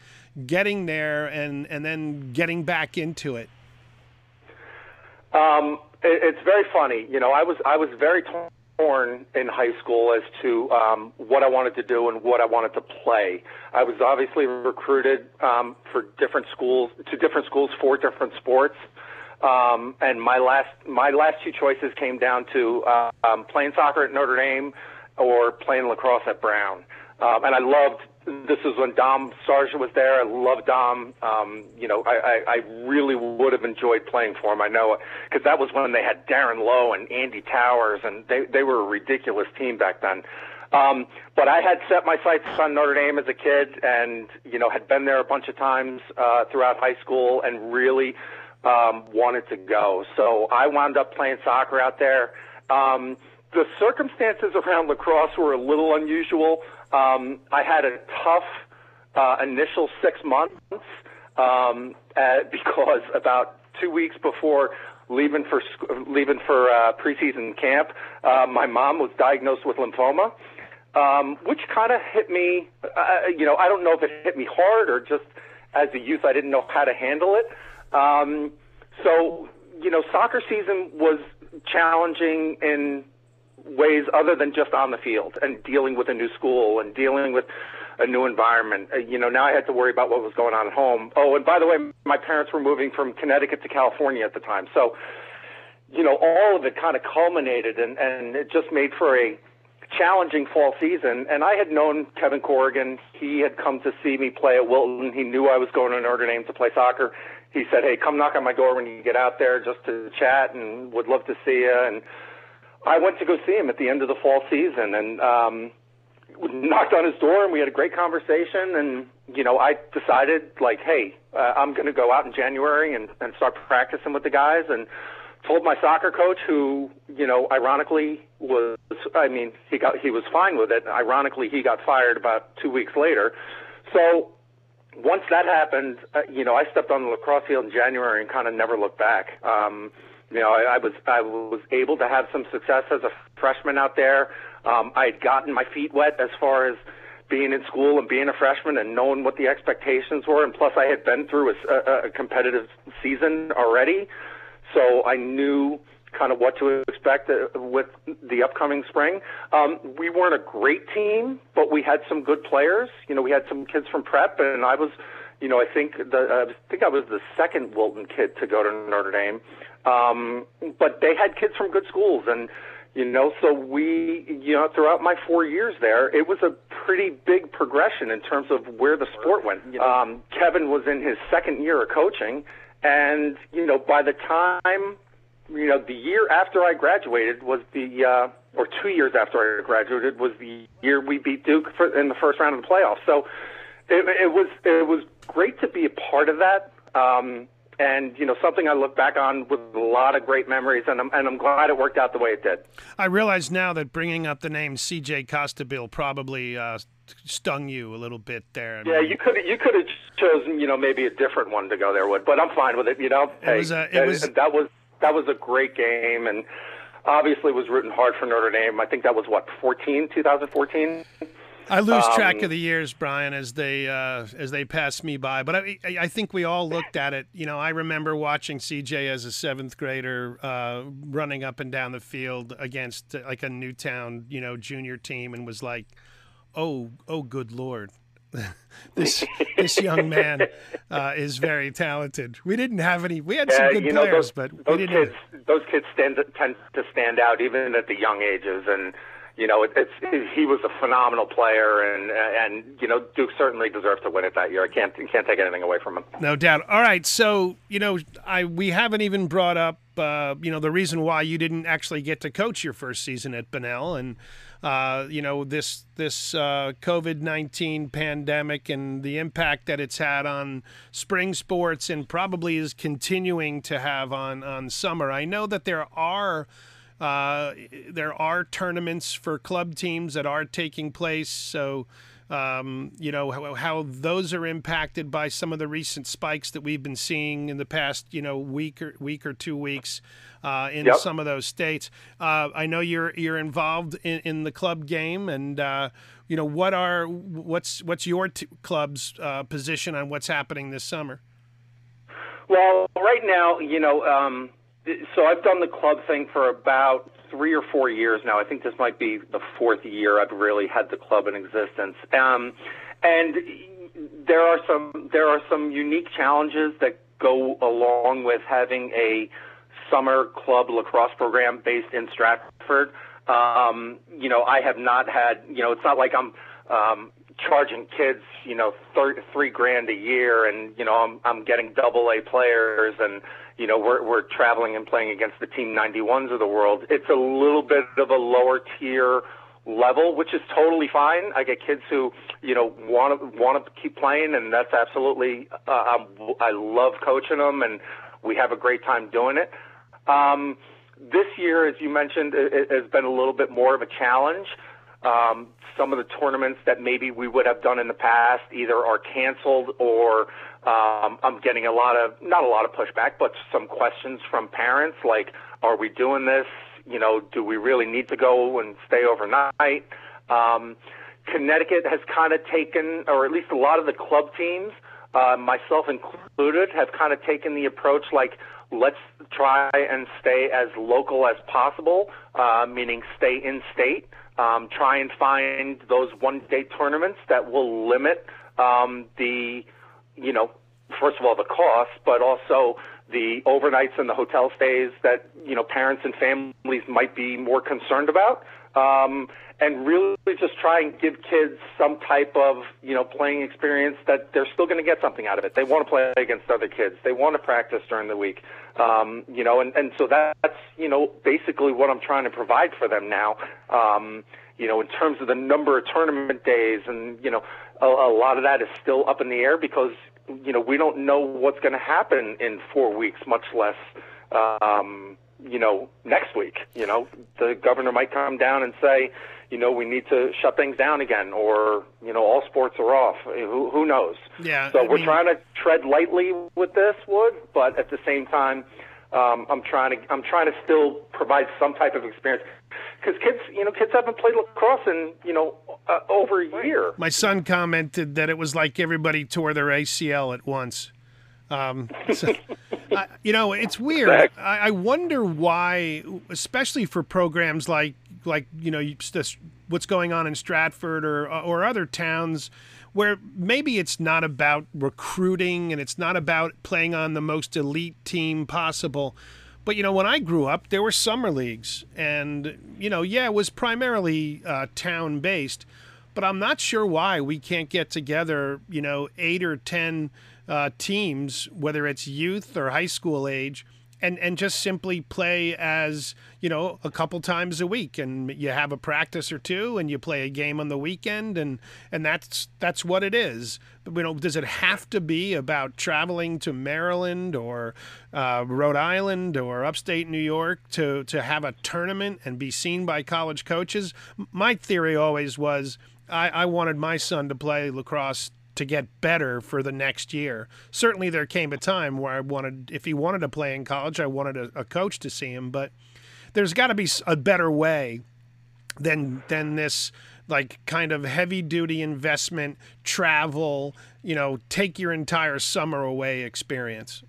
getting there and and then getting back into it? Um, it, it's very funny. You know, I was I was very torn torn in high school as to um, what I wanted to do and what I wanted to play. I was obviously recruited um, for different schools to different schools for different sports. Um, and my last my last two choices came down to uh, um, playing soccer at Notre Dame or playing lacrosse at Brown. Um, and I loved this is when Dom Starsia was there. I love Dom. Um, you know, I, I, I really would have enjoyed playing for him. I know because that was when they had Darren Lowe and Andy Towers, and they they were a ridiculous team back then. Um, but I had set my sights on Notre Dame as a kid, and you know had been there a bunch of times uh, throughout high school, and really um, wanted to go. So I wound up playing soccer out there. Um, the circumstances around lacrosse were a little unusual. Um, I had a tough uh, initial six months um, at, because about two weeks before leaving for leaving for uh, preseason camp, uh, my mom was diagnosed with lymphoma, um, which kind of hit me. Uh, you know, I don't know if it hit me hard or just as a youth, I didn't know how to handle it. Um, so, you know, soccer season was challenging in ways other than just on the field and dealing with a new school and dealing with a new environment. Uh, you know, now I had to worry about what was going on at home. Oh, and by the way, my parents were moving from Connecticut to California at the time. So, you know, all of it kind of culminated and, and it just made for a challenging fall season. And I had known Kevin Corrigan. He had come to see me play at Wilton. He knew I was going to Notre Dame to play soccer. He said, Hey, come knock on my door when you get out there just to chat and would love to see you. And I went to go see him at the end of the fall season and, um, knocked on his door and we had a great conversation and you know I decided like hey uh, I'm going to go out in January and and start practicing with the guys and told my soccer coach who you know ironically was I mean he got he was fine with it. Ironically he got fired about 2 weeks later. So once that happened uh, you know I stepped on the lacrosse field in January and kind of never looked back. Um you know I, I was I was able to have some success as a freshman out there um, I had gotten my feet wet as far as being in school and being a freshman and knowing what the expectations were, and plus I had been through a, a, competitive season already, so I knew kind of what to expect uh, with the upcoming spring. Um, we weren't a great team, but we had some good players. You know, we had some kids from prep, and I was, you know, I think the uh, I think I was the second Wilton kid to go to Notre Dame. Um, but they had kids from good schools, and you know, so we, you know, throughout my four years there, it was a pretty big progression in terms of where the sport went. Um, Kevin was in his second year of coaching, and you know, by the time, you know, the year after I graduated was the, uh, or two years after I graduated was the year we beat Duke for, in the first round of the playoffs. So it, it was it was great to be a part of that. Um, and you know something I look back on with a lot of great memories, and I'm and I'm glad it worked out the way it did. I realize now that bringing up the name C.J. Costabile probably uh, stung you a little bit there. Yeah, you could you could have chosen you know maybe a different one to go there with, but I'm fine with it. You know, it was a, it was that was that was a great game, and obviously was rooting hard for Notre Dame. I think that was what 14, 2014. I lose um, track of the years, Brian, as they uh, as they pass me by. But I, I think we all looked at it. You know, I remember watching CJ as a seventh grader uh, running up and down the field against like a Newtown, you know, junior team, and was like, "Oh, oh, good lord." this this young man uh, is very talented. We didn't have any. We had some good you know, players, those, but those kids those kids stand, tend to stand out even at the young ages, and you know, it, it's it, he was a phenomenal player, and and you know, Duke certainly deserves to win it that year. I can't can't take anything away from him. No doubt. All right, so you know, I we haven't even brought up uh, you know the reason why you didn't actually get to coach your first season at Bunnell, and uh, you know this this uh, COVID nineteen pandemic and the impact that it's had on spring sports, and probably is continuing to have on on summer. I know that there are uh, there are tournaments for club teams that are taking place. So, um, you know, how, how, those are impacted by some of the recent spikes that we've been seeing in the past, you know, week or week or two weeks uh, in yep. some of those states. Uh, I know you're you're involved in, in the club game, and uh, you know what are what's what's your t- club's uh, position on what's happening this summer? Well, right now, you know. Um so I've done the club thing for about three or four years now. I think this might be the fourth year I've really had the club in existence. Um, and there are some there are some unique challenges that go along with having a summer club lacrosse program based in Stratford. Um, you know, I have not had. You know, it's not like I'm um, charging kids, you know, thir- three grand a year, and you know, I'm I'm getting double A players, and you know, we're we're traveling and playing against the team 91s of the world. It's a little bit of a lower tier level, which is totally fine. I get kids who, you know, want to want to keep playing, and that's absolutely. Uh, I love coaching them, and we have a great time doing it. Um, this year, as you mentioned, it has been a little bit more of a challenge. Um, some of the tournaments that maybe we would have done in the past either are canceled or um, I'm getting a lot of not a lot of pushback, but some questions from parents like, "Are we doing this? You know, do we really need to go and stay overnight?" Um, Connecticut has kind of taken, or at least a lot of the club teams uh, myself included, have kind of taken the approach like let's try and stay as local as possible, uh, meaning stay in state. Um, try and find those one day tournaments that will limit um, the, you know, first of all the cost, but also the overnights and the hotel stays that you know parents and families might be more concerned about um, and really just try and give kids some type of you know playing experience that they're still going to get something out of it. They want to play against other kids. They want to practice during the week. Um, you know, and, and so that's you know basically what I'm trying to provide for them now. Um, you know, in terms of the number of tournament days, and you know, a, a lot of that is still up in the air because you know we don't know what's going to happen in four weeks, much less. Um, you know, next week. You know, the governor might come down and say, you know, we need to shut things down again, or you know, all sports are off. Who who knows? Yeah. So I we're mean- trying to tread lightly with this, Wood, but at the same time, um, I'm trying to I'm trying to still provide some type of experience because kids, you know, kids haven't played lacrosse in you know uh, over a year. My son commented that it was like everybody tore their ACL at once. Um, so, I, you know, it's weird. Exactly. I, I wonder why, especially for programs like like you know you- this, what's going on in Stratford or or other towns where maybe it's not about recruiting and it's not about playing on the most elite team possible. But you know, when I grew up, there were summer leagues, and you know, yeah, it was primarily uh, town based. But I'm not sure why we can't get together, you know, eight or ten uh, teams, whether it's youth or high school age, and and just simply play as you know a couple times a week, and you have a practice or two, and you play a game on the weekend, and and that's that's what it is. But, you know, does it have to be about traveling to Maryland or uh, Rhode Island or upstate New York to to have a tournament and be seen by college coaches? My theory always was I, I wanted my son to play lacrosse to get better for the next year. Certainly, there came a time where I wanted, if he wanted to play in college, I wanted a, a coach to see him. But there's got to be a better way than than this like kind of heavy duty investment, travel, you know, take your entire summer away experience.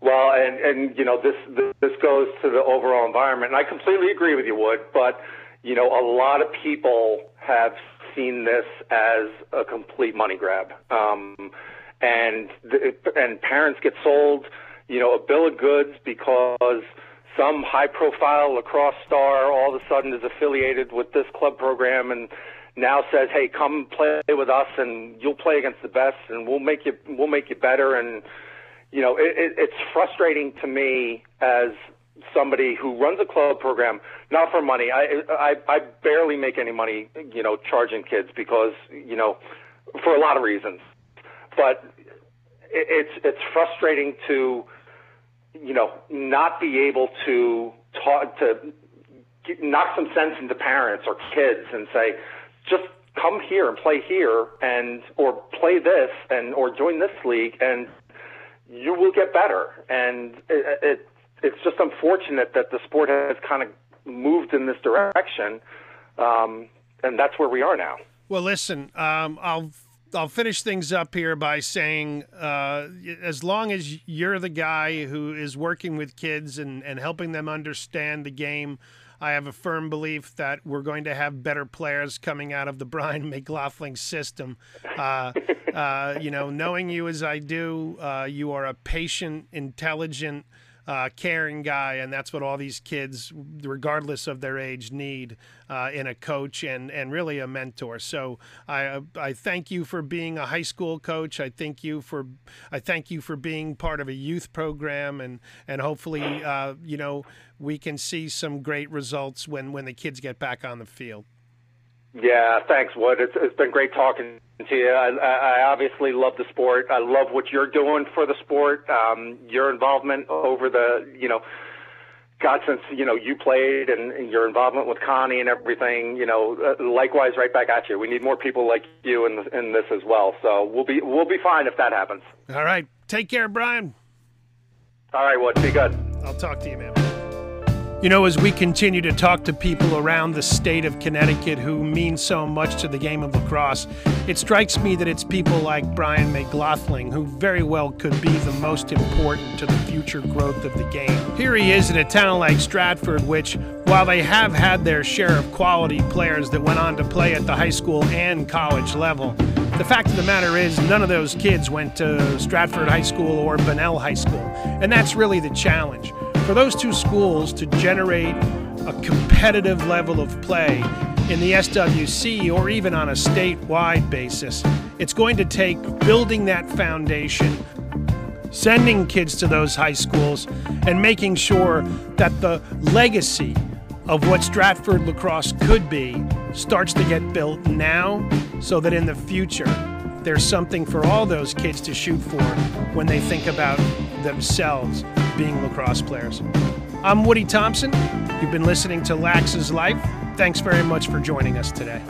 Well, and and you know this this goes to the overall environment, and I completely agree with you, Wood. But you know, a lot of people have seen this as a complete money grab, um, and the, and parents get sold, you know, a bill of goods because some high-profile lacrosse star all of a sudden is affiliated with this club program and now says, "Hey, come play with us, and you'll play against the best, and we'll make you we'll make you better." And you know, it, it, it's frustrating to me as somebody who runs a club program, not for money. I, I I barely make any money, you know, charging kids because you know, for a lot of reasons. But it, it's it's frustrating to, you know, not be able to talk to get, knock some sense into parents or kids and say, just come here and play here and or play this and or join this league and you will get better. And it, it it's just unfortunate that the sport has kind of moved in this direction, um, and that's where we are now. Well, listen, um, I'll I'll finish things up here by saying, uh, as long as you're the guy who is working with kids and, and helping them understand the game, I have a firm belief that we're going to have better players coming out of the Brian McLaughlin system. Uh, uh, you know, knowing you as I do, uh, you are a patient, intelligent, uh, caring guy, and that's what all these kids, regardless of their age, need uh, in a coach and and really a mentor. So I I thank you for being a high school coach. I thank you for I thank you for being part of a youth program, and and hopefully uh, you know we can see some great results when when the kids get back on the field. Yeah, thanks, Wood. It's, it's been great talking to you. I, I I obviously love the sport. I love what you're doing for the sport. Um, your involvement over the, you know, God, since you know you played and, and your involvement with Connie and everything, you know, uh, likewise, right back at you. We need more people like you in in this as well. So we'll be we'll be fine if that happens. All right, take care, Brian. All right, Wood. Be good. I'll talk to you, man. You know, as we continue to talk to people around the state of Connecticut who mean so much to the game of lacrosse, it strikes me that it's people like Brian McLaughlin who very well could be the most important to the future growth of the game. Here he is in a town like Stratford, which, while they have had their share of quality players that went on to play at the high school and college level, the fact of the matter is, none of those kids went to Stratford High School or Bunnell High School. And that's really the challenge for those two schools to generate a competitive level of play in the SWC or even on a statewide basis, it's going to take building that foundation, sending kids to those high schools, and making sure that the legacy of what Stratford lacrosse could be starts to get built now so that in the future there's something for all those kids to shoot for when they think about themselves being lacrosse players. I'm Woody Thompson. You've been listening to Lax's Life. Thanks very much for joining us today.